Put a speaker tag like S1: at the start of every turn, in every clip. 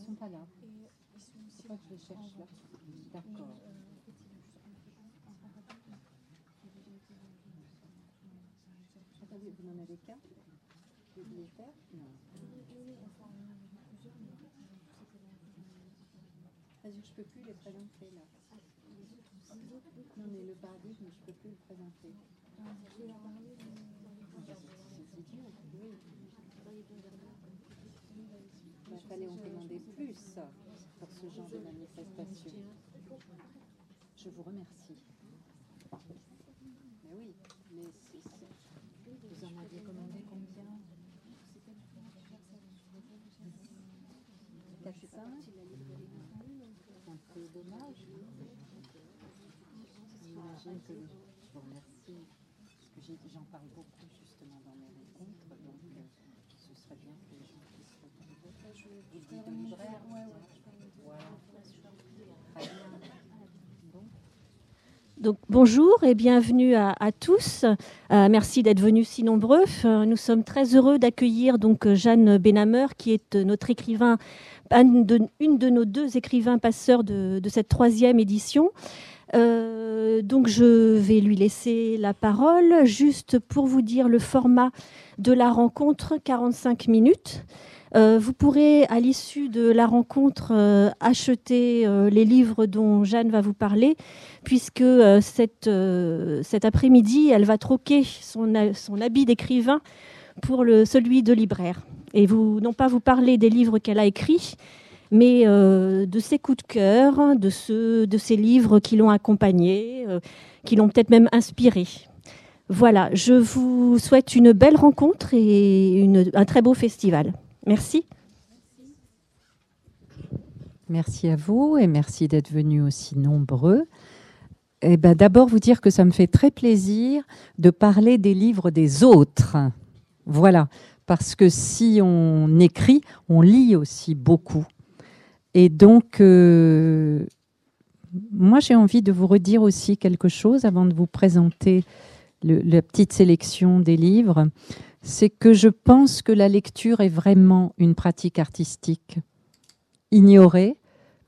S1: sont pas là. C'est pas que je les cherche là. D'accord. Attendez, vous n'en avez qu'un? Vous voulez le faire? Non. C'est-à-dire que je peux plus les présenter là. Non, mais le paradigme, je peux plus le présenter. C'est idiot, oui. Il fallait en demander plus pour ce genre de manifestation. Je vous remercie. Mais oui, mais c'est- vous en aviez commandé combien? 4-5 Un peu dommage. J'imagine que je vous remercie. Parce que j'en parle beaucoup justement dans mes rencontres, donc euh, ce serait bien que les gens puissent retrouver. Vous dites au libraire Voilà. Très bien. Bon.
S2: Donc bonjour et bienvenue à, à tous. Euh, merci d'être venus si nombreux. Euh, Nous sommes très heureux d'accueillir donc Jeanne Benhamer, qui est euh, notre écrivain, une de, une de nos deux écrivains passeurs de, de cette troisième édition. Euh, donc je vais lui laisser la parole juste pour vous dire le format de la rencontre, 45 minutes. Euh, vous pourrez, à l'issue de la rencontre, euh, acheter les livres dont Jeanne va vous parler, puisque cette, cet après-midi, elle va troquer son, son habit d'écrivain pour le, celui de libraire. Et non pas vous parler des livres qu'elle a écrits, mais euh, de ses coups de cœur, de, ceux, de ses livres qui l'ont accompagnée, euh, qui l'ont peut-être même inspirée. Voilà, je vous souhaite une belle rencontre et un très beau festival. Merci.
S3: Merci à vous et merci d'être venus aussi nombreux. Eh ben, D'abord, vous dire que ça me fait très plaisir de parler des livres des autres. Voilà, parce que si on écrit, on lit aussi beaucoup. Et donc, euh, moi, j'ai envie de vous redire aussi quelque chose avant de vous présenter la petite sélection des livres. C'est que je pense que la lecture est vraiment une pratique artistique ignorée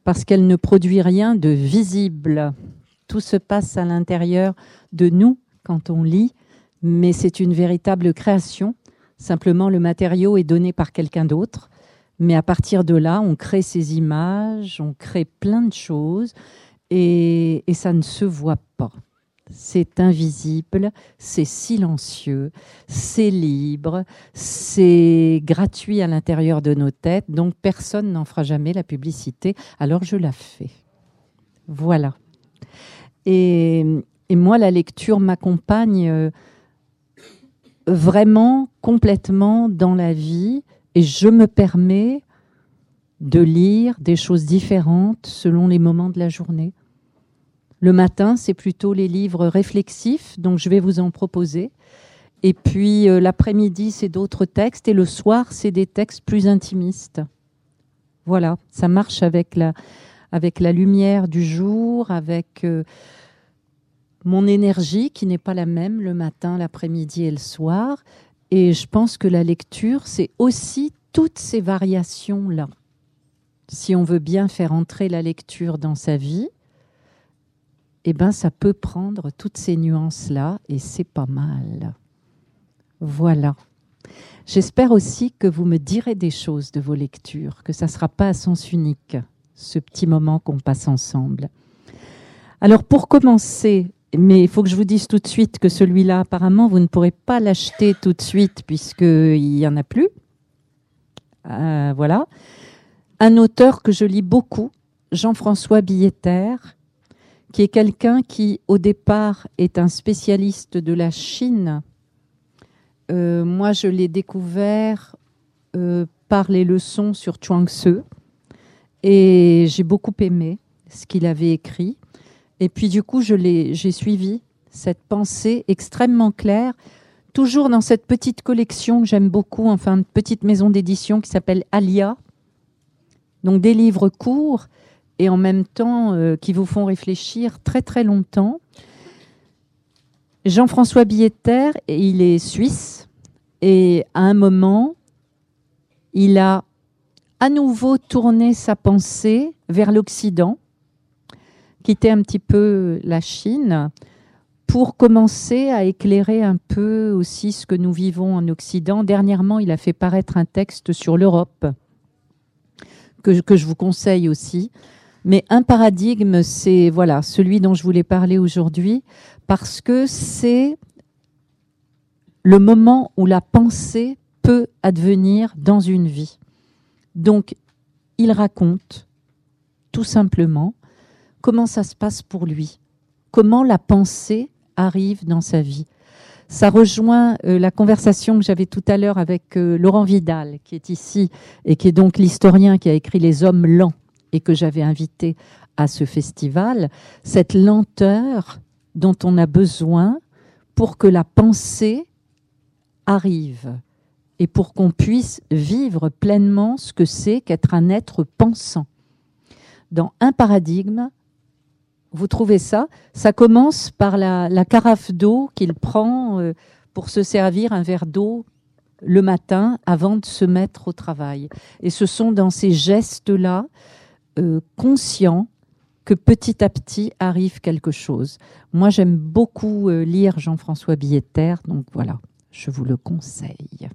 S3: parce qu'elle ne produit rien de visible. Tout se passe à l'intérieur de nous quand on lit, mais c'est une véritable création. Simplement, le matériau est donné par quelqu'un d'autre. Mais à partir de là, on crée ces images, on crée plein de choses et, ça ne se voit pas. C'est invisible, c'est silencieux, c'est libre, c'est gratuit à l'intérieur de nos têtes, donc personne n'en fera jamais la publicité, alors je la fais. Voilà. Et, et moi, la lecture m'accompagne euh, vraiment complètement dans la vie et je me permets de lire des choses différentes selon les moments de la journée. Le matin, c'est plutôt les livres réflexifs, donc je vais vous en proposer. Et puis euh, l'après-midi, c'est d'autres textes. Et le soir, c'est des textes plus intimistes. Voilà, ça marche avec la, lumière du jour, avec euh, mon énergie qui n'est pas la même le matin, l'après-midi et le soir. Et je pense que la lecture, c'est aussi toutes ces variations-là. Si on veut bien faire entrer la lecture dans sa vie, eh ben, ça peut prendre toutes ces nuances-là et c'est pas mal. Voilà. J'espère aussi que vous me direz des choses de vos lectures, que ça ne sera pas à sens unique, ce petit moment qu'on passe ensemble. Alors pour commencer, mais il faut que je vous dise tout de suite que celui-là, apparemment, vous ne pourrez pas l'acheter tout de suite puisqu'il n'y en a plus. Euh, voilà. Un auteur que je lis beaucoup, Jean-François Billetter, qui est quelqu'un qui, au départ, est un spécialiste de la Chine. Euh, moi, je l'ai découvert euh, par les leçons sur Chuang Tzu et j'ai beaucoup aimé ce qu'il avait écrit. Et puis, du coup, j'ai suivi cette pensée extrêmement claire, toujours dans cette petite collection que j'aime beaucoup, enfin, une petite maison d'édition qui s'appelle Alia. Donc, des livres courts et en même temps euh, qui vous font réfléchir très très longtemps. Jean-François Billetter, il est suisse et à un moment, il a à nouveau tourner sa pensée vers l'Occident, quitter un petit peu la Chine pour commencer à éclairer un peu aussi ce que nous vivons en Occident. Dernièrement, il a fait paraître un texte sur l'Europe que, je vous conseille aussi. Mais un paradigme, c'est voilà celui dont je voulais parler aujourd'hui, parce que c'est le moment où la pensée peut advenir dans une vie. Donc, il raconte tout simplement comment ça se passe pour lui, comment la pensée arrive dans sa vie? Ça rejoint euh, la conversation que j'avais tout à l'heure avec euh, Laurent Vidal, qui est ici et qui est donc l'historien qui a écrit Les Hommes lents et que j'avais invité à ce festival. Cette lenteur dont on a besoin pour que la pensée arrive et pour qu'on puisse vivre pleinement ce que c'est qu'être un être pensant. Dans un paradigme, vous trouvez ça Ça commence par la, carafe d'eau qu'il prend euh, pour se servir un verre d'eau le matin avant de se mettre au travail. Et ce sont dans ces gestes-là euh, conscients que petit à petit arrive quelque chose. Moi, j'aime beaucoup euh, lire Jean-François Billetter, donc voilà, je vous le conseille.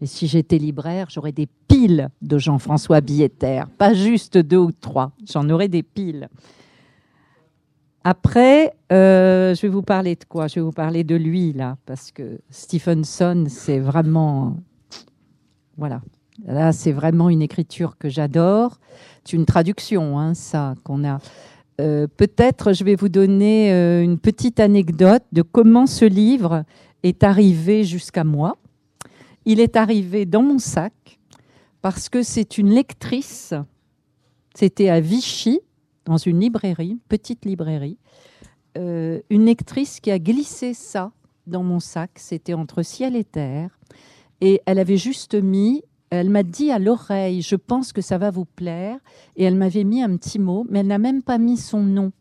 S3: Et si j'étais libraire, j'aurais des piles de Jean-François Billetter, pas juste deux ou trois, j'en aurais des piles. Après, euh, je vais vous parler de quoi? Je vais vous parler de lui, là, parce que Stephenson, c'est vraiment. Voilà. Là, c'est vraiment une écriture que j'adore. C'est une traduction, hein, ça, qu'on a. Euh, peut-être, je vais vous donner euh, une petite anecdote de comment ce livre est arrivé jusqu'à moi. Il est arrivé dans mon sac parce que c'est une lectrice. C'était à Vichy dans une librairie, petite librairie, euh, une lectrice qui a glissé ça dans mon sac. C'était entre ciel et terre. Et elle avait juste mis, elle m'a dit à l'oreille, je pense que ça va vous plaire. Et elle m'avait mis un petit mot, mais elle n'a même pas mis son nom.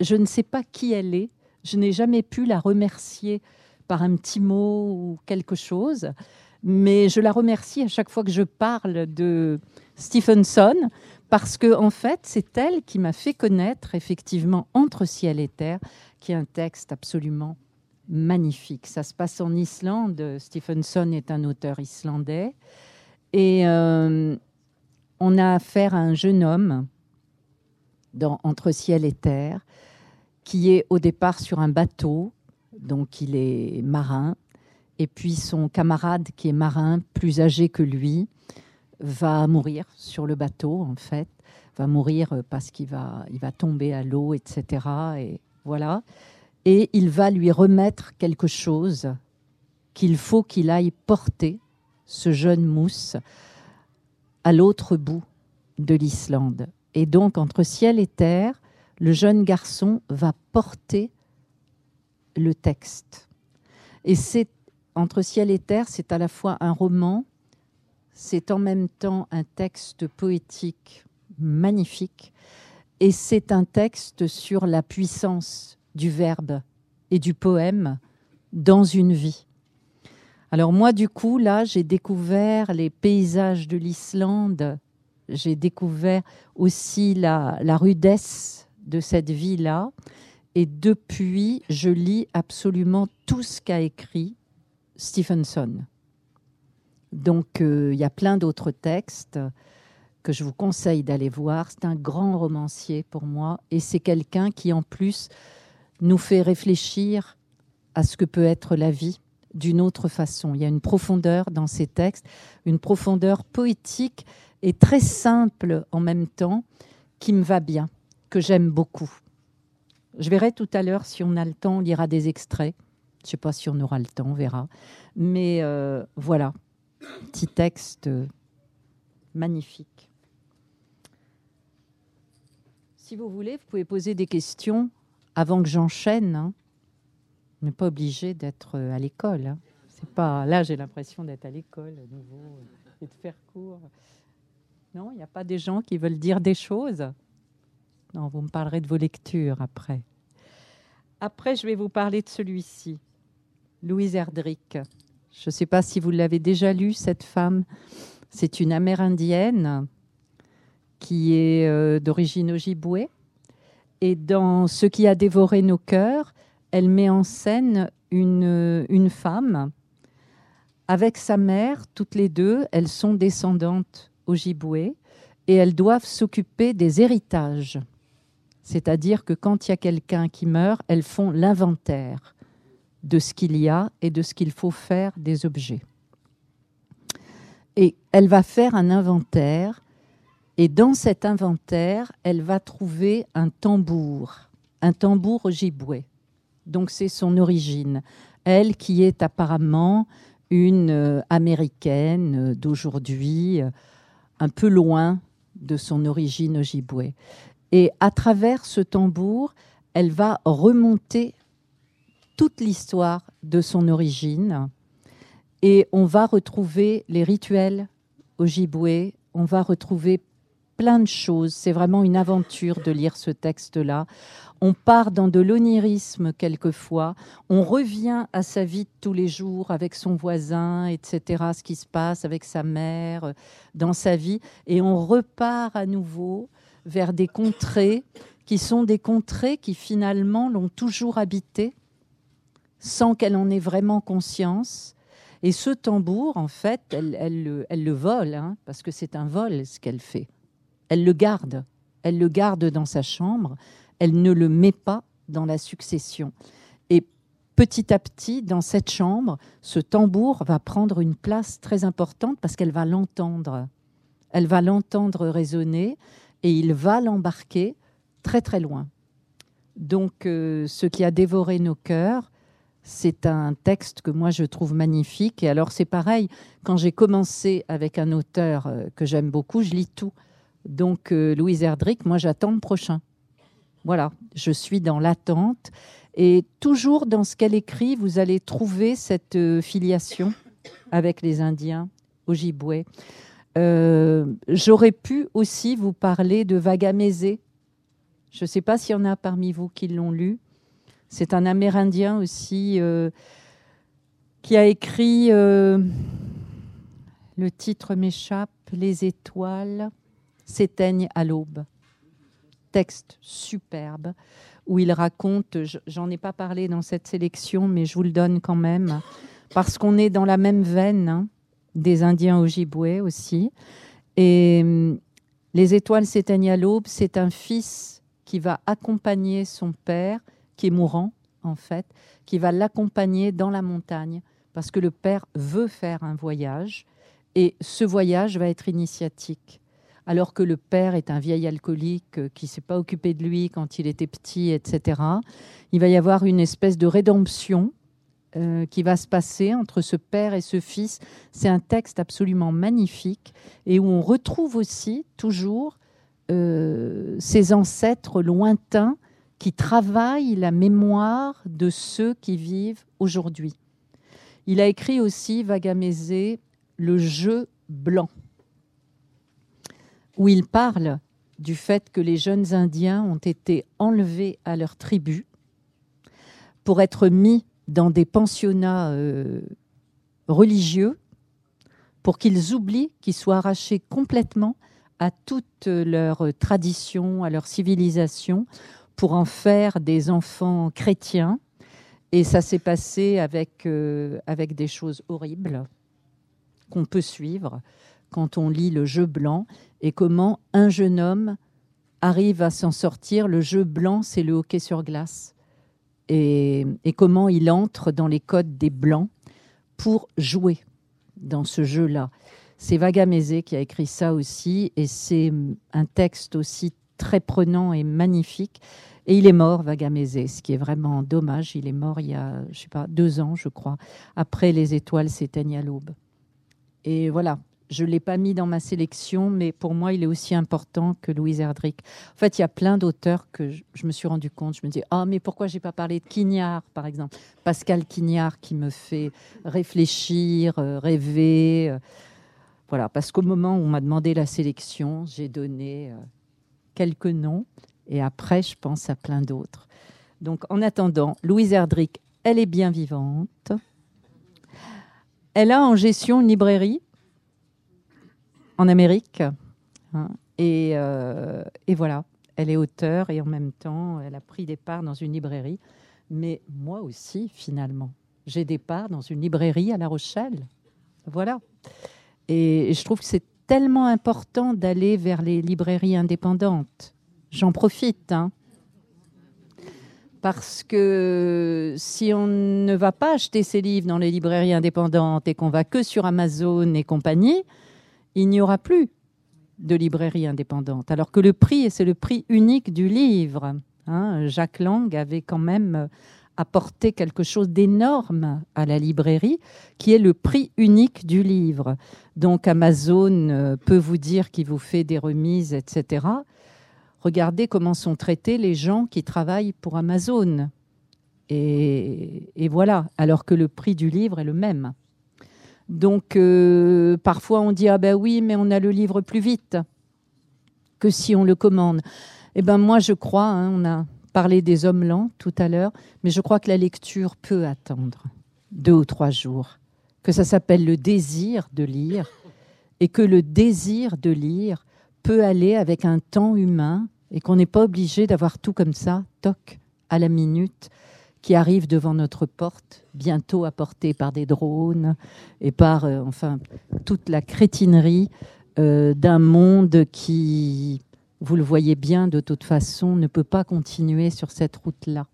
S3: Je ne sais pas qui elle est. Je n'ai jamais pu la remercier par un petit mot ou quelque chose. Mais je la remercie à chaque fois que je parle de Stephenson parce que en fait, c'est elle qui m'a fait connaître effectivement Entre ciel et terre, qui est un texte absolument magnifique. Ça se passe en Islande. Stephenson est un auteur islandais et euh, on a affaire à un jeune homme dans Entre ciel et terre qui est au départ sur un bateau, donc il est marin, et puis son camarade qui est marin, plus âgé que lui, va mourir sur le bateau, en fait, va mourir parce qu'il va, il va tomber à l'eau, etc. Et voilà. Et il va lui remettre quelque chose qu'il faut qu'il aille porter, ce jeune mousse, à l'autre bout de l'Islande. Et donc, entre ciel et terre, le jeune garçon va porter le texte. Et c'est entre ciel et terre, c'est à la fois un roman, c'est en même temps un texte poétique magnifique et c'est un texte sur la puissance du verbe et du poème dans une vie. Alors moi, du coup, là, j'ai découvert les paysages de l'Islande, j'ai découvert aussi la, rudesse de cette vie-là, et depuis, je lis absolument tout ce qu'a écrit Stevenson. Donc euh, il y a plein d'autres textes que je vous conseille d'aller voir. C'est un grand romancier pour moi et c'est quelqu'un qui en plus nous fait réfléchir à ce que peut être la vie d'une autre façon. Il y a une profondeur dans ses textes, une profondeur poétique et très simple en même temps qui me va bien, que j'aime beaucoup. Je verrai tout à l'heure si on a le temps, on lira des extraits. Je ne sais pas si on aura le temps, on verra. Mais euh, voilà, Petit texte magnifique. Si vous voulez, vous pouvez poser des questions avant que j'enchaîne. Hein. N'est pas obligé d'être euh, à l'école. Hein. C'est pas là, j'ai l'impression d'être à l'école à nouveau euh, et de faire cours. Non, il n'y a pas des gens qui veulent dire des choses. Non, vous me parlerez de vos lectures après. Après, je vais vous parler de celui-ci, Louise Erdrich. Je ne sais pas si vous l'avez déjà lu, cette femme. C'est une amérindienne qui est euh, d'origine ojibwe. Et dans Ce qui a dévoré nos cœurs, elle met en scène une, une femme avec sa mère, toutes les deux, elles sont descendantes ojibwe et elles doivent s'occuper des héritages. C'est-à-dire que quand il y a quelqu'un qui meurt, elles font l'inventaire de ce qu'il y a et de ce qu'il faut faire des objets. Et elle va faire un inventaire, et dans cet inventaire, elle va trouver un tambour, un tambour ojibwe. Donc c'est son origine. Elle qui est apparemment une euh, américaine d'aujourd'hui, euh, un peu loin de son origine ojibwe. Et à travers ce tambour, elle va remonter toute l'histoire de son origine. Et on va retrouver les rituels ojibwe, on va retrouver plein de choses. C'est vraiment une aventure de lire ce texte-là. On part dans de l'onirisme quelquefois. On revient à sa vie de tous les jours avec son voisin, etc., ce qui se passe avec sa mère dans sa vie. Et on repart à nouveau vers des contrées qui sont des contrées qui finalement l'ont toujours habité sans qu'elle en ait vraiment conscience. Et ce tambour, en fait, elle, le vole, hein, parce que c'est un vol ce qu'elle fait. Elle le garde, elle le garde dans sa chambre, elle ne le met pas dans la succession. Et petit à petit, dans cette chambre, ce tambour va prendre une place très importante parce qu'elle va l'entendre. Elle va l'entendre résonner, et il va l'embarquer très très loin. Donc euh, ce qui a dévoré nos cœurs, c'est un texte que moi je trouve magnifique. Et alors c'est pareil, quand j'ai commencé avec un auteur euh, que j'aime beaucoup, je lis tout. Donc euh, Louise Erdrich, moi j'attends le prochain. Voilà, je suis dans l'attente. Et toujours dans ce qu'elle écrit, vous allez trouver cette filiation avec les Indiens, Ojibwe. Euh, j'aurais pu aussi vous parler de Vagamézé. Je ne sais pas s'il y en a parmi vous qui l'ont lu. C'est un Amérindien aussi euh, qui a écrit, euh, le titre m'échappe, Les étoiles s'éteignent à l'aube. Texte superbe où il raconte, j'en ai pas parlé dans cette sélection, mais je vous le donne quand même, parce qu'on est dans la même veine. Hein des Indiens Ojibwe aussi. Et hum, les étoiles s'éteignent à l'aube, c'est un fils qui va accompagner son père, qui est mourant en fait, qui va l'accompagner dans la montagne, parce que le père veut faire un voyage, et ce voyage va être initiatique. Alors que le père est un vieil alcoolique euh, qui ne s'est pas occupé de lui quand il était petit, etc., il va y avoir une espèce de rédemption euh, qui va se passer entre ce père et ce fils. C'est un texte absolument magnifique et où on retrouve aussi toujours euh, ces ancêtres lointains qui travaillent la mémoire de ceux qui vivent aujourd'hui. Il a écrit aussi, Vagamézé, Le jeu blanc, où il parle du fait que les jeunes Indiens ont été enlevés à leur tribu pour être mis dans des pensionnats euh, religieux pour qu'ils oublient, qu'ils soient arrachés complètement à toute leur tradition, à leur civilisation, pour en faire des enfants chrétiens. Et ça s'est passé avec, euh, avec des choses horribles qu'on peut suivre quand on lit le jeu blanc et comment un jeune homme arrive à s'en sortir. Le jeu blanc, c'est le hockey sur glace et, comment il entre dans les codes des Blancs pour jouer dans ce jeu-là. C'est Vagamézé qui a écrit ça aussi, et c'est un texte aussi très prenant et magnifique. Et il est mort, Vagamézé, ce qui est vraiment dommage. Il est mort il y a, je sais pas, deux ans, je crois, après Les étoiles s'éteignent à l'aube. Et voilà, je ne l'ai pas mis dans ma sélection, mais pour moi, il est aussi important que Louise Erdrich. En fait, il y a plein d'auteurs que je, me suis rendu compte. Je me dis, ah, mais pourquoi j'ai pas parlé de Quignard, par exemple? Pascal Quignard qui me fait réfléchir, euh, rêver. Euh. voilà, parce qu'au moment où on m'a demandé la sélection, j'ai donné euh, quelques noms et après, je pense à plein d'autres. Donc, en attendant, Louise Erdrich, elle est bien vivante. Elle a en gestion une librairie en Amérique. Hein. et, et, voilà, elle est auteure et en même temps, elle a pris des parts dans une librairie. Mais moi aussi, finalement, j'ai des parts dans une librairie à La Rochelle. Voilà. Et je trouve que c'est tellement important d'aller vers les librairies indépendantes. J'en profite. Hein. Parce que si on ne va pas acheter ses livres dans les librairies indépendantes et qu'on va que sur Amazon et compagnie, il n'y aura plus de librairies indépendantes. Alors que le prix, c'est le prix unique du livre. Hein. Jacques Lang avait quand même apporter quelque chose d'énorme à la librairie, qui est le prix unique du livre. Donc Amazon euh, peut vous dire qu'il vous fait des remises, etc. Regardez comment sont traités les gens qui travaillent pour Amazon. Et, voilà, alors que le prix du livre est le même. Donc euh, parfois on dit ah ben oui, mais on a le livre plus vite que si on le commande. Eh ben moi je crois, hein, on a parlé des hommes lents tout à l'heure, mais je crois que la lecture peut attendre deux ou trois jours, que ça s'appelle le désir de lire, et que le désir de lire peut aller avec un temps humain, et qu'on n'est pas obligé d'avoir tout comme ça, toc, à la minute, qui arrive devant notre porte, bientôt apporté par des drones et par, euh, enfin, toute la crétinerie euh, d'un monde qui vous le voyez bien, de toute façon, ne peut pas continuer sur cette route-là.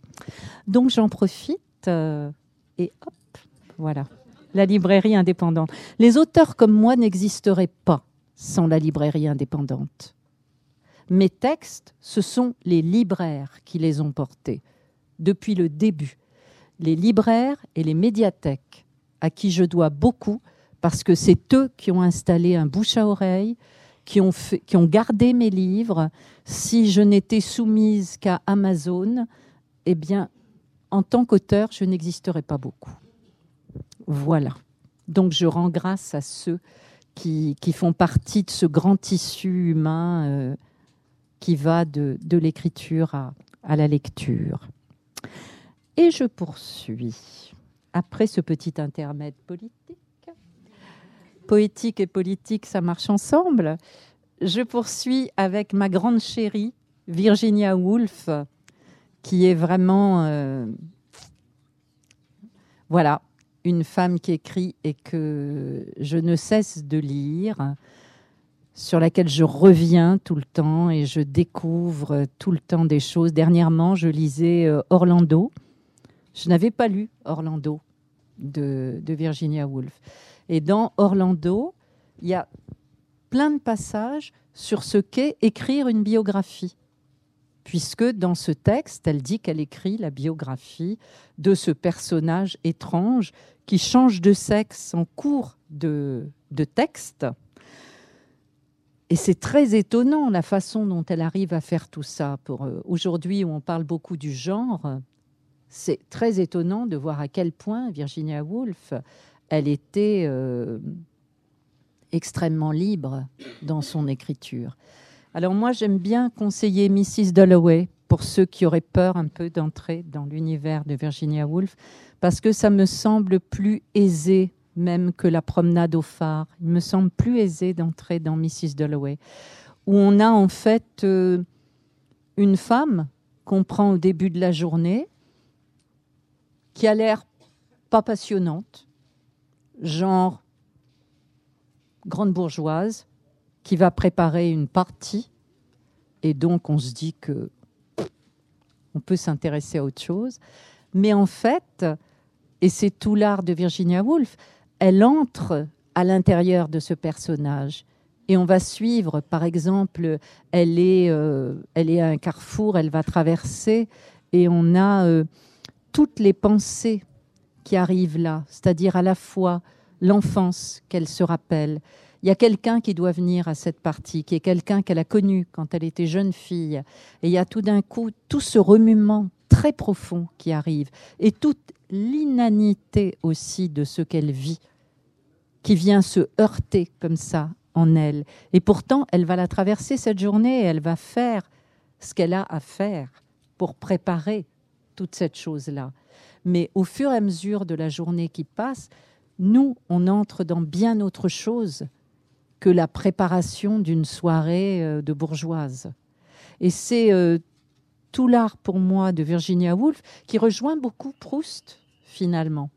S3: Donc j'en profite euh, et hop, voilà, la librairie indépendante. Les auteurs comme moi n'existeraient pas sans la librairie indépendante. Mes textes, ce sont les libraires qui les ont portés depuis le début. Les libraires et les médiathèques, à qui je dois beaucoup, parce que c'est eux qui ont installé un bouche à oreille, qui ont, gardé mes livres. Si je n'étais soumise qu'à Amazon, eh bien, en tant qu'auteur, je n'existerais pas beaucoup. Voilà. Donc, je rends grâce à ceux qui, font partie de ce grand tissu humain euh, qui va de, l'écriture à la lecture. Et je poursuis. Après ce petit intermède politique, poétique et politique, ça marche ensemble. Je poursuis avec ma grande chérie, Virginia Woolf, qui est vraiment, euh, voilà, une femme qui écrit et que je ne cesse de lire, sur laquelle je reviens tout le temps et je découvre tout le temps des choses. Dernièrement, je lisais euh, Orlando. Je n'avais pas lu Orlando de, de Virginia Woolf. Et dans Orlando, il y a plein de passages sur ce qu'est écrire une biographie. Puisque dans ce texte, elle dit qu'elle écrit la biographie de ce personnage étrange qui change de sexe en cours de, de texte. Et c'est très étonnant la façon dont elle arrive à faire tout ça. Pour euh, aujourd'hui, où on parle beaucoup du genre, c'est très étonnant de voir à quel point Virginia Woolf elle était euh, extrêmement libre dans son écriture. Alors moi, j'aime bien conseiller Mrs. Dalloway pour ceux qui auraient peur un peu d'entrer dans l'univers de Virginia Woolf, parce que ça me semble plus aisé même que la promenade au phare. Il me semble plus aisé d'entrer dans Mrs. Dalloway, où on a en fait euh, une femme qu'on prend au début de la journée, qui a l'air pas passionnante, genre grande bourgeoise, qui va préparer une partie. Et donc, on se dit que on peut s'intéresser à autre chose. Mais en fait, et c'est tout l'art de Virginia Woolf, elle entre à l'intérieur de ce personnage. Et on va suivre, par exemple, elle est, euh, elle est à un carrefour, elle va traverser, et on a euh, toutes les pensées qui arrive là, c'est-à-dire à la fois l'enfance qu'elle se rappelle. Il y a quelqu'un qui doit venir à cette partie, qui est quelqu'un qu'elle a connu quand elle était jeune fille. Et il y a tout d'un coup tout ce remuement très profond qui arrive et toute l'inanité aussi de ce qu'elle vit qui vient se heurter comme ça en elle. Et pourtant, elle va la traverser cette journée et elle va faire ce qu'elle a à faire pour préparer toute cette chose-là. Mais au fur et à mesure de la journée qui passe, nous, on entre dans bien autre chose que la préparation d'une soirée euh, de bourgeoise. Et c'est euh, tout l'art pour moi de Virginia Woolf qui rejoint beaucoup Proust finalement,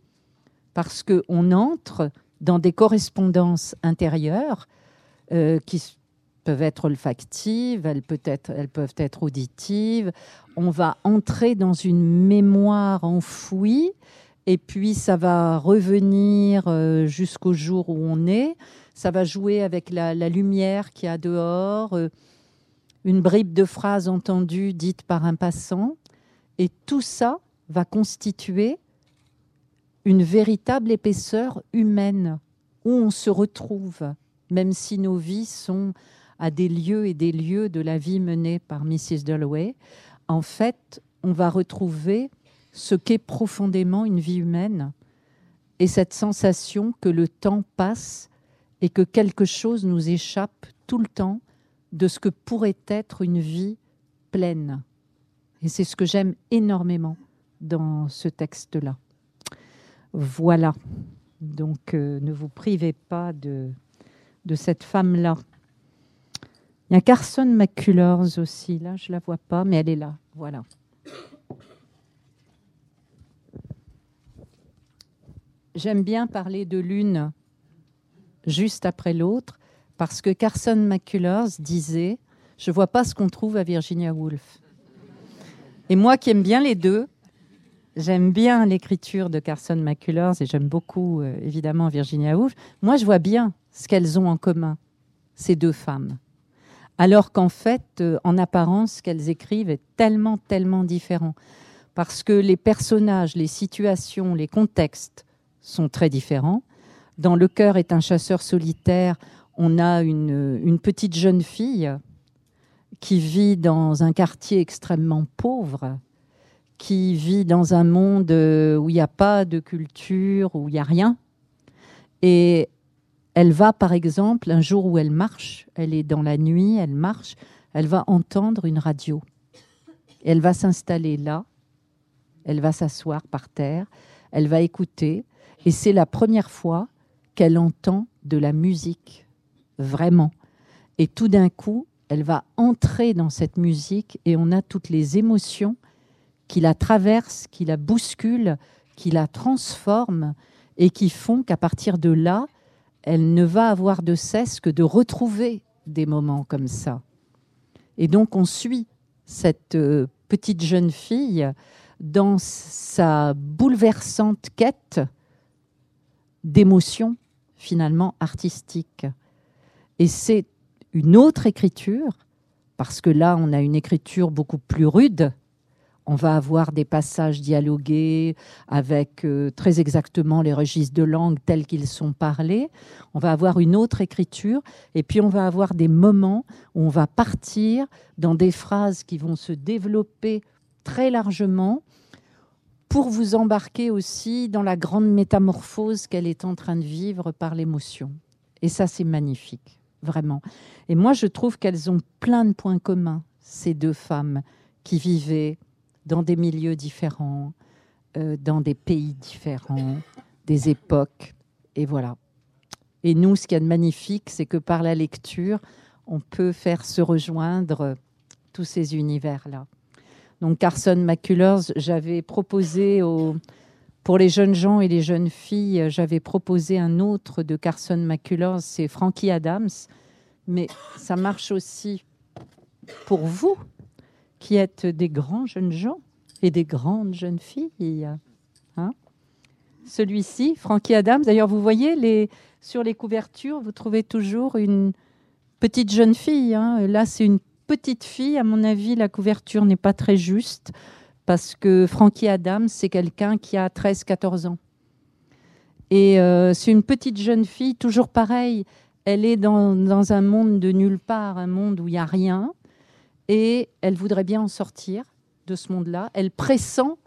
S3: parce qu'on entre dans des correspondances intérieures euh, qui peuvent être olfactives, elles, peuvent être auditives. On va entrer dans une mémoire enfouie et puis ça va revenir euh, jusqu'au jour où on est. Ça va jouer avec la, lumière qu'il y a dehors, euh, une bribe de phrase entendue dite par un passant. Et tout ça va constituer une véritable épaisseur humaine où on se retrouve, même si nos vies sont à des lieux et des lieux de la vie menée par Mrs. Dalloway. En fait, on va retrouver ce qu'est profondément une vie humaine et cette sensation que le temps passe et que quelque chose nous échappe tout le temps de ce que pourrait être une vie pleine. Et c'est ce que j'aime énormément dans ce texte-là. Voilà. Donc euh, ne vous privez pas de, de cette femme-là. Il y a Carson McCullers aussi, là je ne la vois pas, mais elle est là. Voilà. J'aime bien parler de l'une juste après l'autre parce que Carson McCullers disait Je ne vois pas ce qu'on trouve à Virginia Woolf. Et moi qui aime bien les deux, j'aime bien l'écriture de Carson McCullers et j'aime beaucoup euh, évidemment Virginia Woolf. Moi, je vois bien ce qu'elles ont en commun, ces deux femmes. Alors qu'en fait, euh, en apparence, ce qu'elles écrivent est tellement, tellement différent. Parce que les personnages, les situations, les contextes sont très différents. Dans Le cœur est un chasseur solitaire, on a une, petite jeune fille qui vit dans un quartier extrêmement pauvre, qui vit dans un monde où il n'y a pas de culture, où il n'y a rien. Et elle va, par exemple, un jour où elle marche, elle est dans la nuit, elle marche, elle va entendre une radio. Elle va s'installer là, elle va s'asseoir par terre, elle va écouter, et c'est la première fois qu'elle entend de la musique, vraiment. Et tout d'un coup, elle va entrer dans cette musique et on a toutes les émotions qui la traversent, qui la bousculent, qui la transforment et qui font qu'à partir de là, elle ne va avoir de cesse que de retrouver des moments comme ça. Et donc on suit cette euh, petite jeune fille dans sa bouleversante quête d'émotions finalement artistiques. Et c'est une autre écriture, parce que là, on a une écriture beaucoup plus rude. On va avoir des passages dialogués avec euh, très exactement les registres de langue tels qu'ils sont parlés. On va avoir une autre écriture et puis on va avoir des moments où on va partir dans des phrases qui vont se développer très largement pour vous embarquer aussi dans la grande métamorphose qu'elle est en train de vivre par l'émotion. Et ça, c'est magnifique, vraiment. Et moi, je trouve qu'elles ont plein de points communs, ces deux femmes qui vivaient dans des milieux différents, euh, dans des pays différents, des époques. Et voilà. Et nous, ce qu'il y a de magnifique, c'est que par la lecture, on peut faire se rejoindre tous ces univers-là. Donc Carson McCullers, j'avais proposé pour les jeunes gens et les jeunes filles, j'avais proposé un autre de Carson McCullers, c'est Frankie Adams. Mais ça marche aussi pour vous qui êtes des grands jeunes gens et des grandes jeunes filles. Hein. Celui-ci, Frankie Adams, d'ailleurs, vous voyez sur les couvertures, vous trouvez toujours une petite jeune fille. Hein. Là, c'est une petite fille, à mon avis, la couverture n'est pas très juste parce que Frankie Adams, c'est quelqu'un qui a 13-14 ans. Et euh, c'est une petite jeune fille, toujours pareil. Elle est dans, dans, un monde de nulle part, un monde où il n'y a rien. Et elle voudrait bien en sortir de ce monde-là. Elle pressent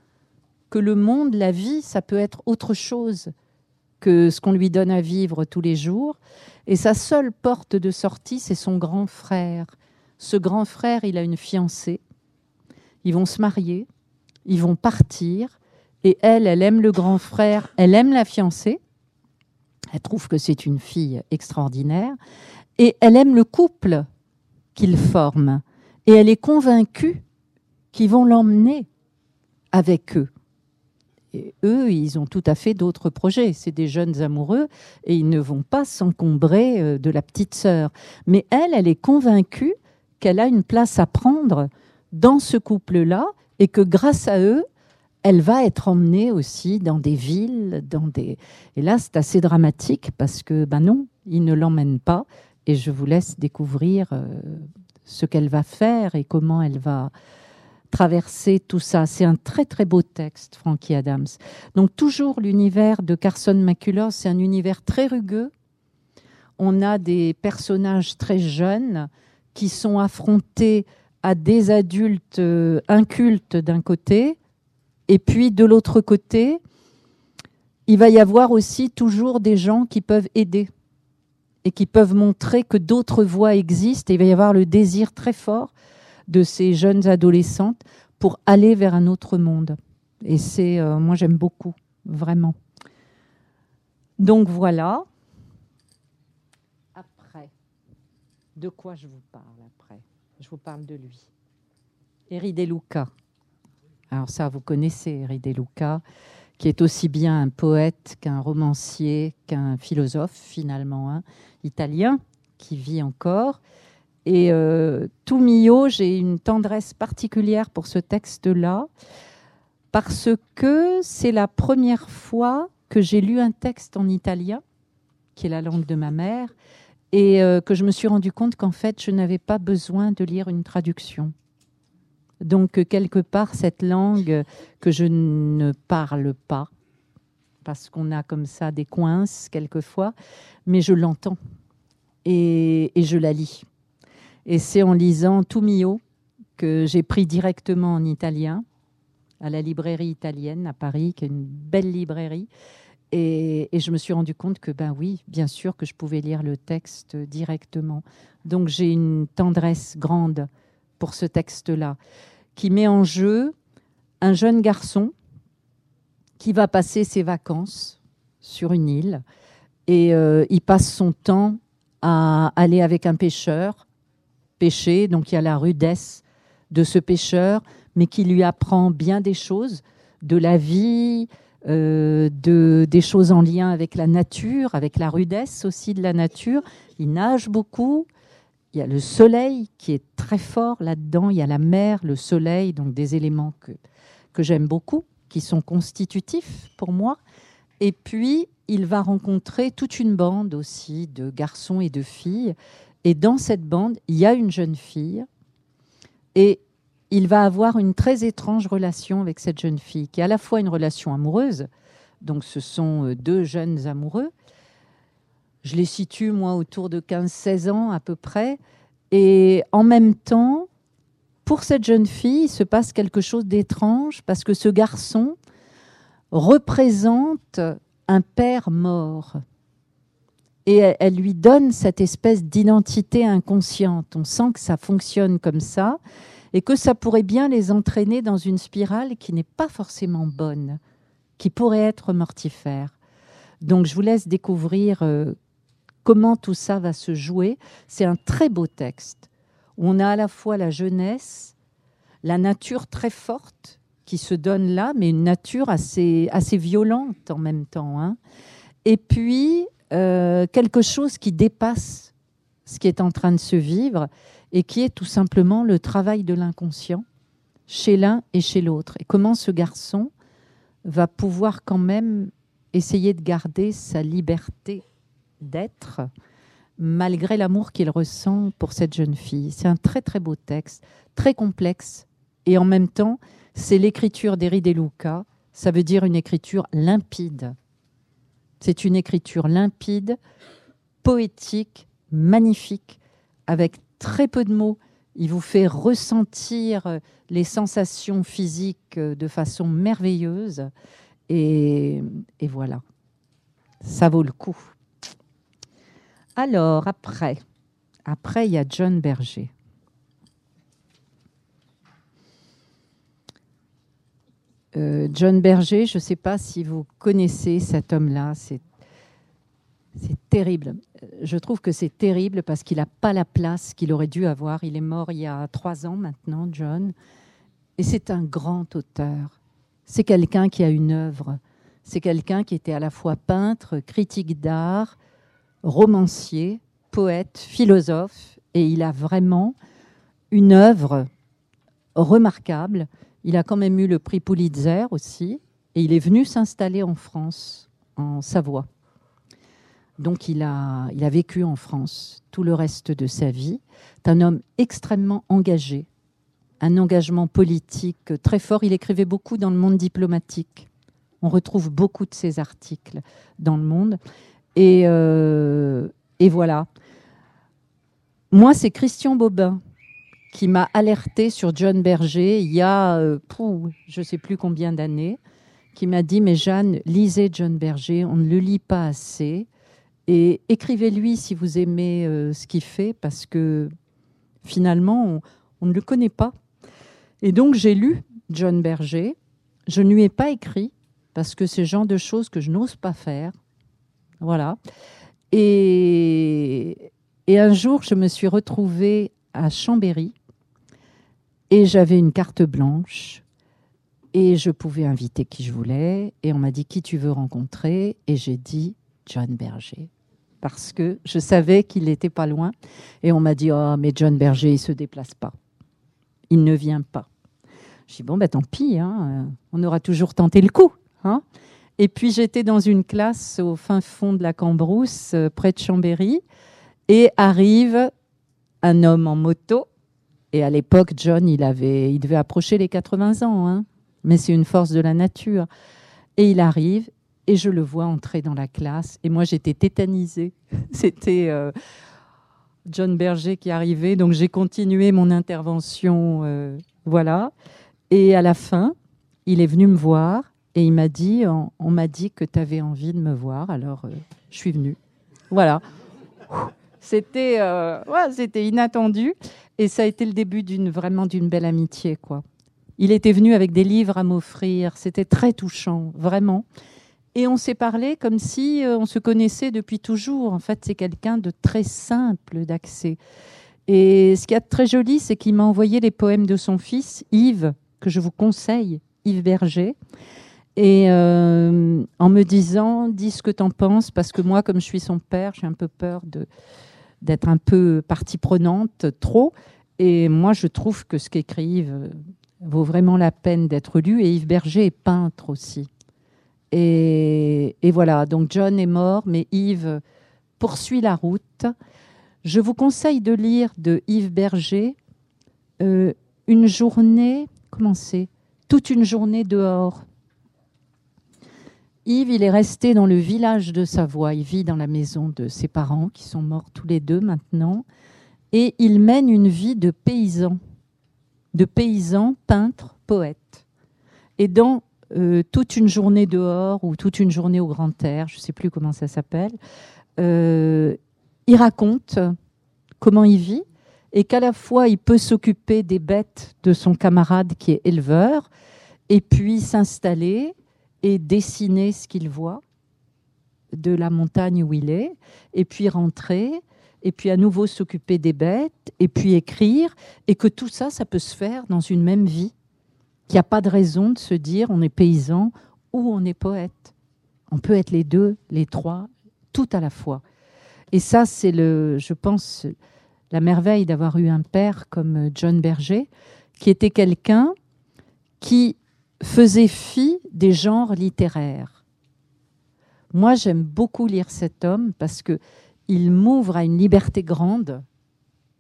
S3: que le monde, la vie, ça peut être autre chose que ce qu'on lui donne à vivre tous les jours. Et sa seule porte de sortie, c'est son grand frère, ce grand frère, il a une fiancée. Ils vont se marier, ils vont partir, et elle, elle aime le grand frère, elle aime la fiancée. Elle trouve que c'est une fille extraordinaire. Et elle aime le couple qu'ils forment. Et elle est convaincue qu'ils vont l'emmener avec eux. Et eux, ils ont tout à fait d'autres projets. C'est des jeunes amoureux et ils ne vont pas s'encombrer euh, de la petite sœur. Mais elle, elle est convaincue qu'elle a une place à prendre dans ce couple-là et que grâce à eux, elle va être emmenée aussi dans des villes, dans des. Et là, c'est assez dramatique parce que, ben non, ils ne l'emmènent pas. Et je vous laisse découvrir euh, ce qu'elle va faire et comment elle va traverser tout ça. C'est un très très beau texte, Frankie Adams. Donc toujours l'univers de Carson McCullers, c'est un univers très rugueux. On a des personnages très jeunes qui sont affrontés à des adultes euh, incultes d'un côté, et puis de l'autre côté, il va y avoir aussi toujours des gens qui peuvent aider et qui peuvent montrer que d'autres voies existent. Et il va y avoir le désir très fort de ces jeunes adolescentes pour aller vers un autre monde. Et c'est, euh, moi j'aime beaucoup, vraiment. Donc voilà. Après, de quoi je vous parle après? Je vous parle de lui. Eri De Luca. Alors ça, vous connaissez Eri De Luca, qui est aussi bien un poète qu'un romancier, qu'un philosophe finalement, hein, italien, qui vit encore et euh, tout mio, j'ai une tendresse particulière pour ce texte-là, parce que c'est la première fois que j'ai lu un texte en italien, qui est la langue de ma mère, et euh, que je me suis rendu compte qu'en fait, je n'avais pas besoin de lire une traduction. Donc, quelque part, cette langue que je ne parle pas, parce qu'on a comme ça des coinces quelquefois, mais je l'entends et je la lis. Et c'est en lisant Tumio que j'ai pris directement en italien à la librairie italienne à Paris, qui est une belle librairie. Et, je me suis rendu compte que, ben oui, bien sûr que je pouvais lire le texte directement. Donc j'ai une tendresse grande pour ce texte-là, qui met en jeu un jeune garçon qui va passer ses vacances sur une île et euh, il passe son temps à aller avec un pêcheur péché, donc il y a la rudesse de ce pécheur, mais qui lui apprend bien des choses, de la vie, euh, de, des choses en lien avec la nature, avec la rudesse aussi de la nature. Il nage beaucoup. Il y a le soleil qui est très fort là-dedans. Il y a la mer, le soleil, donc des éléments que, que j'aime beaucoup, qui sont constitutifs pour moi. Et puis, il va rencontrer toute une bande aussi de garçons et de filles et dans cette bande, il y a une jeune fille et il va avoir une très étrange relation avec cette jeune fille, qui est à la fois une relation amoureuse, donc ce sont euh, deux jeunes amoureux. Je les situe, moi, autour de 15-16 ans à peu près. Et en même temps, pour cette jeune fille, il se passe quelque chose d'étrange parce que ce garçon représente un père mort et elle, lui donne cette espèce d'identité inconsciente. On sent que ça fonctionne comme ça et que ça pourrait bien les entraîner dans une spirale qui n'est pas forcément bonne, qui pourrait être mortifère. Donc je vous laisse découvrir euh, comment tout ça va se jouer. C'est un très beau texte où on a à la fois la jeunesse, la nature très forte qui se donne là, mais une nature assez, assez violente en même temps. Hein. Et puis euh, quelque chose qui dépasse ce qui est en train de se vivre et qui est tout simplement le travail de l'inconscient chez l'un et chez l'autre. Et comment ce garçon va pouvoir quand même essayer de garder sa liberté d'être malgré l'amour qu'il ressent pour cette jeune fille. C'est un très très beau texte, très complexe, et en même temps, c'est l'écriture d'Eri De Luca, ça veut dire une écriture limpide. C'est une écriture limpide, poétique, magnifique, avec très peu de mots. Il vous fait ressentir les sensations physiques de façon merveilleuse. Et, voilà, ça vaut le coup. Alors, après, après, il y a John Berger. Euh, John Berger, je ne sais pas si vous connaissez cet homme-là. C'est terrible. Je trouve que c'est terrible parce qu'il n'a pas la place qu'il aurait dû avoir. Il est mort il y a trois ans maintenant, John. Et c'est un grand auteur. C'est quelqu'un qui a une œuvre. C'est quelqu'un qui était à la fois peintre, critique d'art, romancier, poète, philosophe. Et il a vraiment une œuvre remarquable. Il a quand même eu le prix Pulitzer aussi. Et il est venu s'installer en France, en Savoie. Donc il a, il a vécu en France tout le reste de sa vie. C'est un homme extrêmement engagé, un engagement politique très fort. Il écrivait beaucoup dans le monde diplomatique. On retrouve beaucoup de ses articles dans le monde. Et, euh, et voilà. Moi, c'est Christian Bobin qui m'a alerté sur John Berger il y a, euh, je ne sais plus combien d'années, qui m'a dit, mais Jeanne, lisez John Berger, on ne le lit pas assez. Et écrivez-lui si vous aimez euh, ce qu'il fait, parce que finalement, on, ne le connaît pas. Et donc, j'ai lu John Berger. Je ne lui ai pas écrit, parce que c'est le genre de choses que je n'ose pas faire. Voilà. Et, et un jour, je me suis retrouvée à Chambéry et j'avais une carte blanche et je pouvais inviter qui je voulais. Et on m'a dit qui tu veux rencontrer? Et j'ai dit John Berger parce que je savais qu'il n'était pas loin. Et on m'a dit, oh, mais John Berger, il se déplace pas. Il ne vient pas. Je dis, bon, ben tant pis, hein, on aura toujours tenté le coup. Hein. Et puis j'étais dans une classe au fin fond de la Cambrousse, euh, près de Chambéry, et arrive un homme en moto. Et à l'époque, John, il, avait, il devait approcher les 80 ans, hein, mais c'est une force de la nature. Et il arrive et je le vois entrer dans la classe. Et moi, j'étais tétanisée. C'était euh, John Berger qui arrivait. Donc, j'ai continué mon intervention. Euh, voilà. Et à la fin, il est venu me voir et il m'a dit on, m'a dit que tu avais envie de me voir. Alors, euh, je suis venue. Voilà. C'était ouais, c'était inattendu. Et ça a été le début d'une vraiment d'une belle amitié. quoi. Il était venu avec des livres à m'offrir. C'était très touchant, vraiment. Et on s'est parlé comme si euh, on se connaissait depuis toujours. En fait, c'est quelqu'un de très simple d'accès. Et ce qui est très joli, c'est qu'il m'a envoyé les poèmes de son fils, Yves, que je vous conseille, Yves Berger. Et euh, en me disant, dis ce que tu en penses, parce que moi, comme je suis son père, j'ai un peu peur d'être un peu partie prenante, trop. Et moi, je trouve que ce qu'écrit Yves vaut vraiment la peine d'être lu. Et Yves Berger est peintre aussi. Et, voilà, donc John est mort, mais Yves poursuit la route. Je vous conseille de lire de Yves Berger euh, une journée, comment c'est? Toute une journée dehors. Il est resté dans le village de Savoie. Il vit dans la maison de ses parents, qui sont morts tous les deux maintenant. Et il mène une vie de paysan, de paysan, peintre, poète. Et dans euh, toute une journée dehors ou toute une journée au grand air, je ne sais plus comment ça s'appelle. Euh, il raconte comment il vit et qu'à la fois il peut s'occuper des bêtes de son camarade qui est éleveur et puis s'installer et dessiner ce qu'il voit de la montagne où il est et puis rentrer et puis à nouveau s'occuper des bêtes et puis écrire et que tout ça ça peut se faire dans une même vie qu'il n'y a pas de raison de se dire on est paysan ou on est poète. On peut être les deux, les trois, tout à la fois. Et ça, c'est le, je pense, la merveille d'avoir eu un père comme John Berger, qui était quelqu'un qui faisait fi des genres littéraires. Moi, j'aime beaucoup lire cet homme parce que il m'ouvre à une liberté grande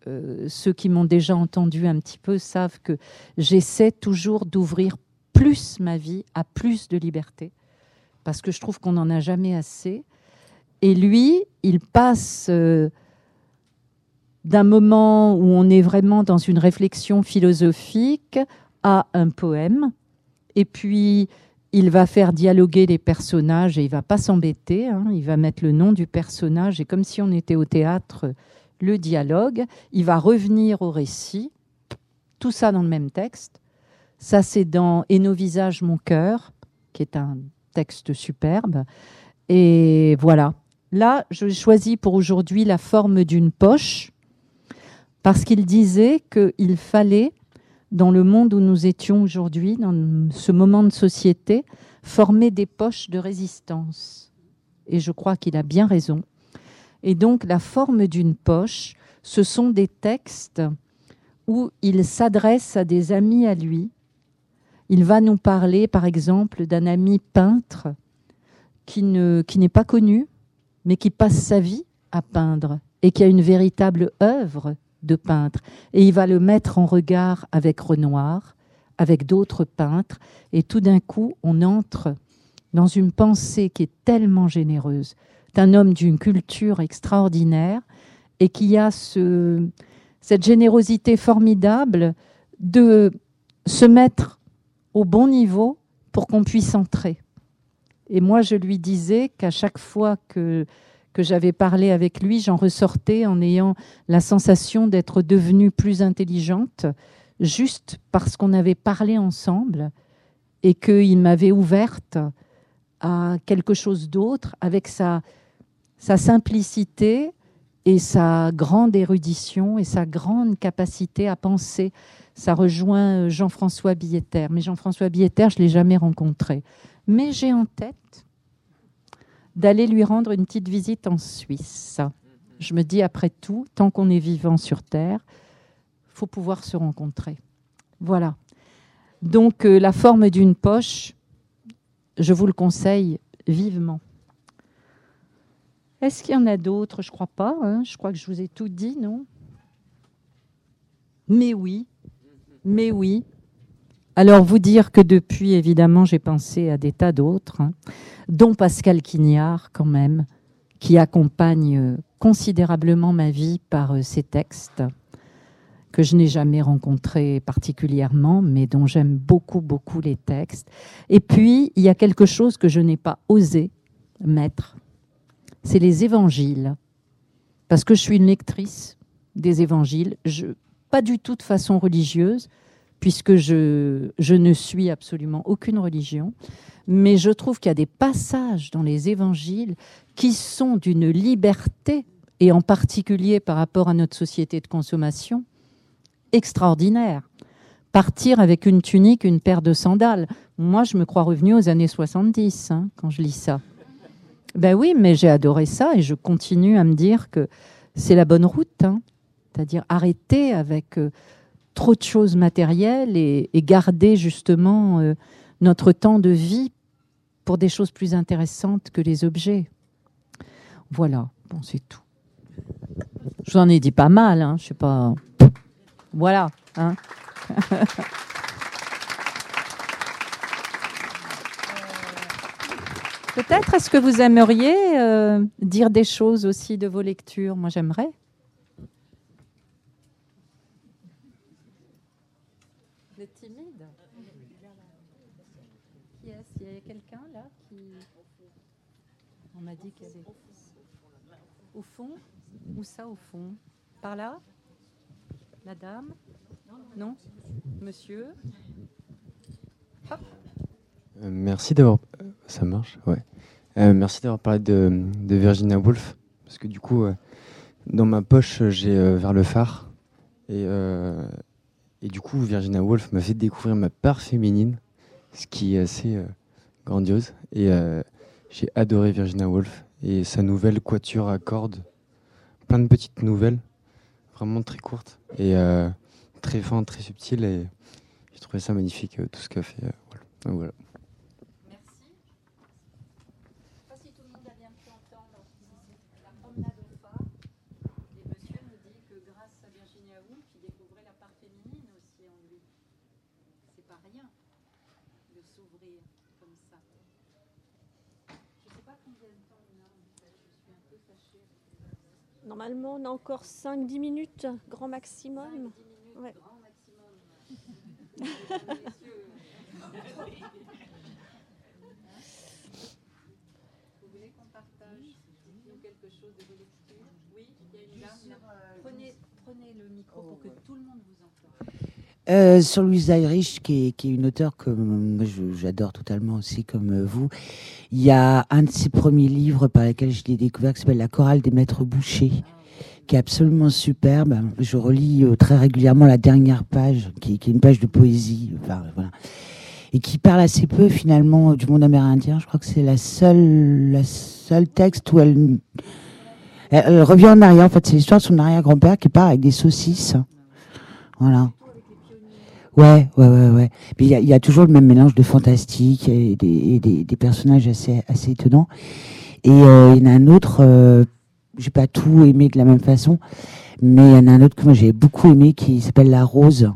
S3: euh, ceux qui m'ont déjà entendu un petit peu savent que j'essaie toujours d'ouvrir plus ma vie à plus de liberté, parce que je trouve qu'on n'en a jamais assez. Et lui, il passe euh, d'un moment où on est vraiment dans une réflexion philosophique à un poème, et puis il va faire dialoguer les personnages et il va pas s'embêter, hein. il va mettre le nom du personnage, et comme si on était au théâtre, le dialogue, il va revenir au récit, tout ça dans le même texte. Ça, c'est dans Et nos visages, mon cœur, qui est un texte superbe. Et voilà. là, je choisis pour aujourd'hui la forme d'une poche, parce qu'il disait qu'il fallait, dans le monde où nous étions aujourd'hui, dans ce moment de société, former des poches de résistance. Et je crois qu'il a bien raison. Et donc la forme d'une poche, ce sont des textes où il s'adresse à des amis à lui. Il va nous parler, par exemple, d'un ami peintre qui, ne, qui n'est pas connu, mais qui passe sa vie à peindre et qui a une véritable œuvre de peintre. Et il va le mettre en regard avec Renoir, avec d'autres peintres, et tout d'un coup, on entre dans une pensée qui est tellement généreuse, d'un homme d'une culture extraordinaire, et qui a ce, cette générosité formidable de se mettre au bon niveau pour qu'on puisse entrer. Et moi, je lui disais qu'à chaque fois que, que j'avais parlé avec lui, j'en ressortais en ayant la sensation d'être devenue plus intelligente, juste parce qu'on avait parlé ensemble et qu'il m'avait ouverte à quelque chose d'autre avec sa, sa simplicité et sa grande érudition et sa grande capacité à penser. Ça rejoint Jean-François Billetter. Mais Jean-François Billetter, je ne l'ai jamais rencontré. Mais j'ai en tête d'aller lui rendre une petite visite en Suisse. Je me dis, après tout, tant qu'on est vivant sur Terre, faut pouvoir se rencontrer. Voilà. Donc, euh, la forme d'une poche, je vous le conseille vivement. Est-ce qu'il y en a d'autres? Je crois pas. Hein. je crois que je vous ai tout dit, non? Mais oui, mais oui. Alors vous dire que depuis, évidemment, j'ai pensé à des tas d'autres, hein, dont Pascal Quignard quand même, qui accompagne euh, considérablement ma vie par euh, ses textes que je n'ai jamais rencontré particulièrement, mais dont j'aime beaucoup, beaucoup les textes. Et puis, il y a quelque chose que je n'ai pas osé mettre, c'est les évangiles. Parce que je suis une lectrice des évangiles, pas du tout de façon religieuse, puisque je, ne suis absolument aucune religion, mais je trouve qu'il y a des passages dans les évangiles qui sont d'une liberté, et en particulier par rapport à notre société de consommation, extraordinaire. Partir avec une tunique, une paire de sandales. Moi, je me crois revenue aux années 70 hein, quand je lis ça. Ben oui, mais j'ai adoré ça et je continue à me dire que c'est la bonne route. Hein. C'est-à-dire arrêter avec euh, trop de choses matérielles et, garder justement euh, notre temps de vie pour des choses plus intéressantes que les objets. Voilà, bon, c'est tout. Je vous en ai dit pas mal, hein, je sais pas. Voilà. Hein. Peut-être est-ce que vous aimeriez euh, dire des choses aussi de vos lectures? Moi, j'aimerais. Vous êtes timide Qui est-ce Il y a quelqu'un là qui. On dit. Au fond Où ça, au fond? Par là? Madame Non? Monsieur?
S4: Euh, Merci d'avoir. Ça marche Ouais. Euh, merci d'avoir parlé de, Virginia Woolf. Parce que du coup, euh, dans ma poche, j'ai vers le phare. Et, et du coup, Virginia Woolf m'a fait découvrir ma part féminine, ce qui est assez grandiose. Et j'ai adoré Virginia Woolf et sa nouvelle Quatuor à cordes. Plein de petites nouvelles vraiment très courte et euh, très fin, très subtile. Et j'ai trouvé ça magnifique, euh, tout ce qu'a fait. Euh, voilà. voilà.
S2: S'ouvrir comme. Normalement, on a encore 5-10 minutes, grand maximum. 5, 10 minutes, ouais. grand maximum. Vous voulez qu'on partage quelque chose de vos lectures Oui, il y a une dame là. Prenez, prenez le micro pour que tout le monde vous entende.
S5: Euh, sur Louise Irish, qui est, qui est une auteure que moi, je- j'adore totalement aussi, comme euh, vous. Il y a un de ses premiers livres par lesquels je l'ai découvert qui s'appelle La chorale des maîtres bouchers, qui est absolument superbe. Je relis euh, très régulièrement la dernière page, qui, qui est une page de poésie. Enfin, voilà. Et qui parle assez peu finalement du monde amérindien. Je crois que c'est la seule, la seule texte où elle, elle, elle revient en arrière. En fait, c'est l'histoire de son arrière-grand-père qui part avec des saucisses. Voilà. Ouais, ouais, ouais, ouais. Puis il y y a toujours le même mélange de fantastique et des, et des, des personnages assez, assez étonnants. Et euh, il y en a un autre, euh, j'ai pas tout aimé de la même façon, mais il y en a un autre que moi j'ai beaucoup aimé qui s'appelle La Rose,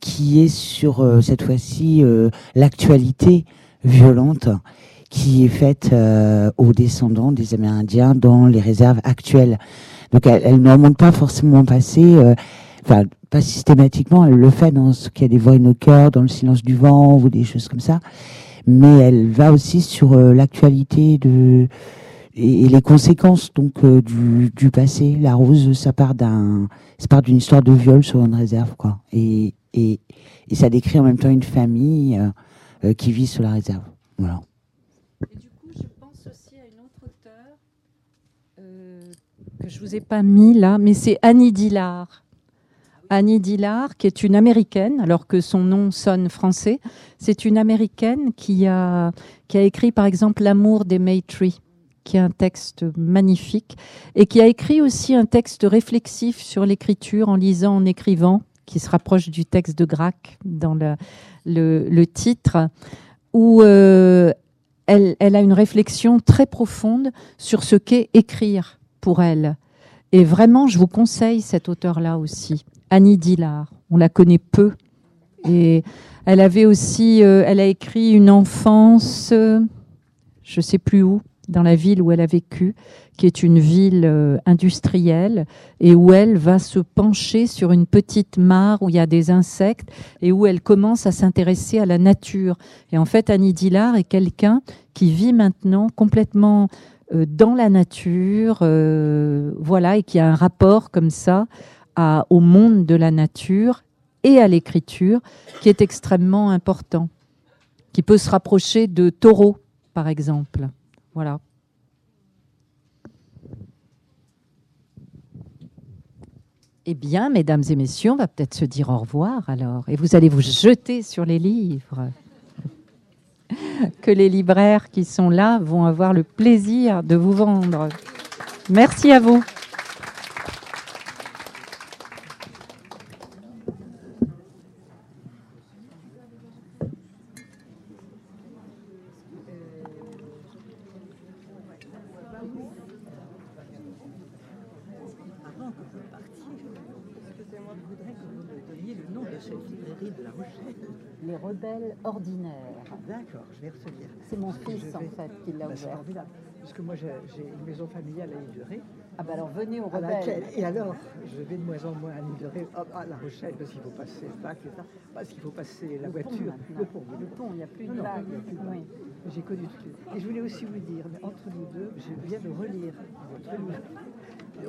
S5: qui est sur euh, cette fois-ci euh, l'actualité violente qui est faite euh, aux descendants des Amérindiens dans les réserves actuelles. Donc elle, elle ne remonte pas forcément au passé, euh, enfin pas systématiquement, elle le fait dans ce qu'il y a des voix cœurs, dans le silence du vent ou des choses comme ça, mais elle va aussi sur euh, l'actualité de et, les conséquences donc euh, du, passé. La rose, ça part d'un, ça part d'une histoire de viol sur une réserve quoi, et et, ça décrit en même temps une famille euh, qui vit sur la réserve. Voilà.
S3: Et du coup, je pense aussi à une autre auteure que je vous ai pas mis là, mais c'est Annie Dillard. Annie Dillard, qui est une américaine, alors que son nom sonne français. C'est une américaine qui a, qui a écrit, par exemple, L'amour des Maytree, qui est un texte magnifique, et qui a écrit aussi un texte réflexif sur l'écriture en lisant, en écrivant, qui se rapproche du texte de Grac dans le, le, titre, où euh, elle, elle a une réflexion très profonde sur ce qu'est écrire pour elle. Et vraiment, je vous conseille cet auteur-là aussi, Annie Dillard. On la connaît peu. Et elle avait aussi, euh, elle a écrit une enfance, euh, je sais plus où, dans la ville où elle a vécu, qui est une ville euh, industrielle, et où elle va se pencher sur une petite mare où il y a des insectes, et où elle commence à s'intéresser à la nature. Et en fait, Annie Dillard est quelqu'un qui vit maintenant complètement dans la nature, voilà, et qui a un rapport comme ça au monde de la nature et à l'écriture qui est extrêmement important, qui peut se rapprocher de Taureau, par exemple. Voilà. Eh bien, mesdames et messieurs, on va peut-être se dire au revoir alors, et vous allez vous jeter sur les livres que les libraires qui sont là vont avoir le plaisir de vous vendre. Merci à vous.
S6: Avant que vous partiez, excusez-moi, je voudrais que vous me donniez le nom de cette librairie de La Rochelle.
S1: Ordinaires.
S6: D'accord, je vais retenir.
S1: C'est mon fils en fait qui l'a
S6: Bah,
S1: ouvert.
S6: Parce que moi, j'ai une maison familiale à Île-de-Ré,
S1: Ah bah alors venez
S6: laquelle,
S1: rebelles.
S6: et alors, je vais de moins en moins à hop, à La Rochelle, parce qu'il faut passer le bac et ça, parce qu'il faut passer la
S1: Le
S6: voiture, le pont.
S1: Le pont, il n'y a plus de
S6: non,
S1: Oui.
S6: J'ai connu tout. Et je voulais aussi vous dire, mais entre nous deux, je viens de relire votre livre,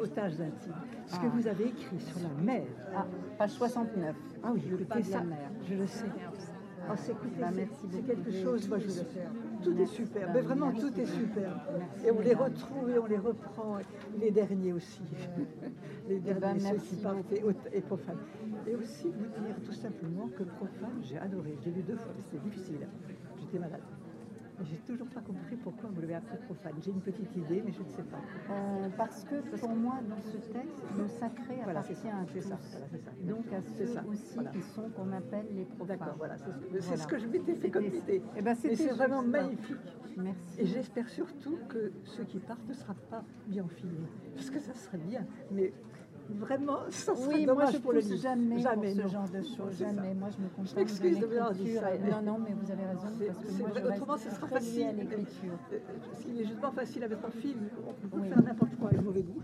S6: Otages intimes, ce que
S1: Ah.
S6: vous avez écrit sur la mer.
S1: Ah, page 69.
S6: Ah oui,
S1: le pas de la mer.
S6: je le sais. Ah, c'est
S1: Bah,
S6: quelque chose, moi je le sais. Tout est super,
S1: Bah,
S6: mais vraiment
S1: merci.
S6: tout est super.
S1: Merci,
S6: Et on les retrouve et on les reprend, les derniers aussi. Les derniers,
S1: ben,
S6: ceux
S1: merci
S6: qui partent et, et profanes. Et aussi vous dire tout simplement que profane, j'ai adoré. Je l'ai lu deux fois, c'était difficile. J'étais malade. Et J'ai toujours pas compris pourquoi vous l'avez appelé profane. J'ai une petite idée, mais je ne sais pas.
S1: Euh, parce que pour moi, dans ce texte, le sacré
S6: Voilà,
S1: appartient à tous.
S6: ça, voilà, c'est ça.
S1: Donc à ceux
S6: ça,
S1: aussi
S6: voilà.
S1: qui sont qu'on appelle les profanes.
S6: D'accord, voilà, c'est ce, que- ce je m'étais fait comme idée.
S1: Eh ben,
S6: Et c'est vraiment magnifique.
S1: Merci.
S6: Et j'espère surtout que ceux qui partent ne sera pas bien filmé. Parce que ça serait bien. Mais vraiment, ça serait
S1: Oui, moi je
S6: pour le
S1: jamais,
S6: Jamais,
S1: pour ce genre de choses, jamais. Moi je me contente
S6: m'excuse
S1: de l'écriture. Non, non, mais vous avez raison, parce que
S6: c'est
S1: moi
S6: vrai,
S1: je
S6: autrement, ce sera
S1: liée à
S6: facile.
S1: l'écriture.
S6: Euh, Ce qui est justement facile à mettre en film, on peut
S1: Oui.
S6: faire n'importe quoi avec mauvais goût.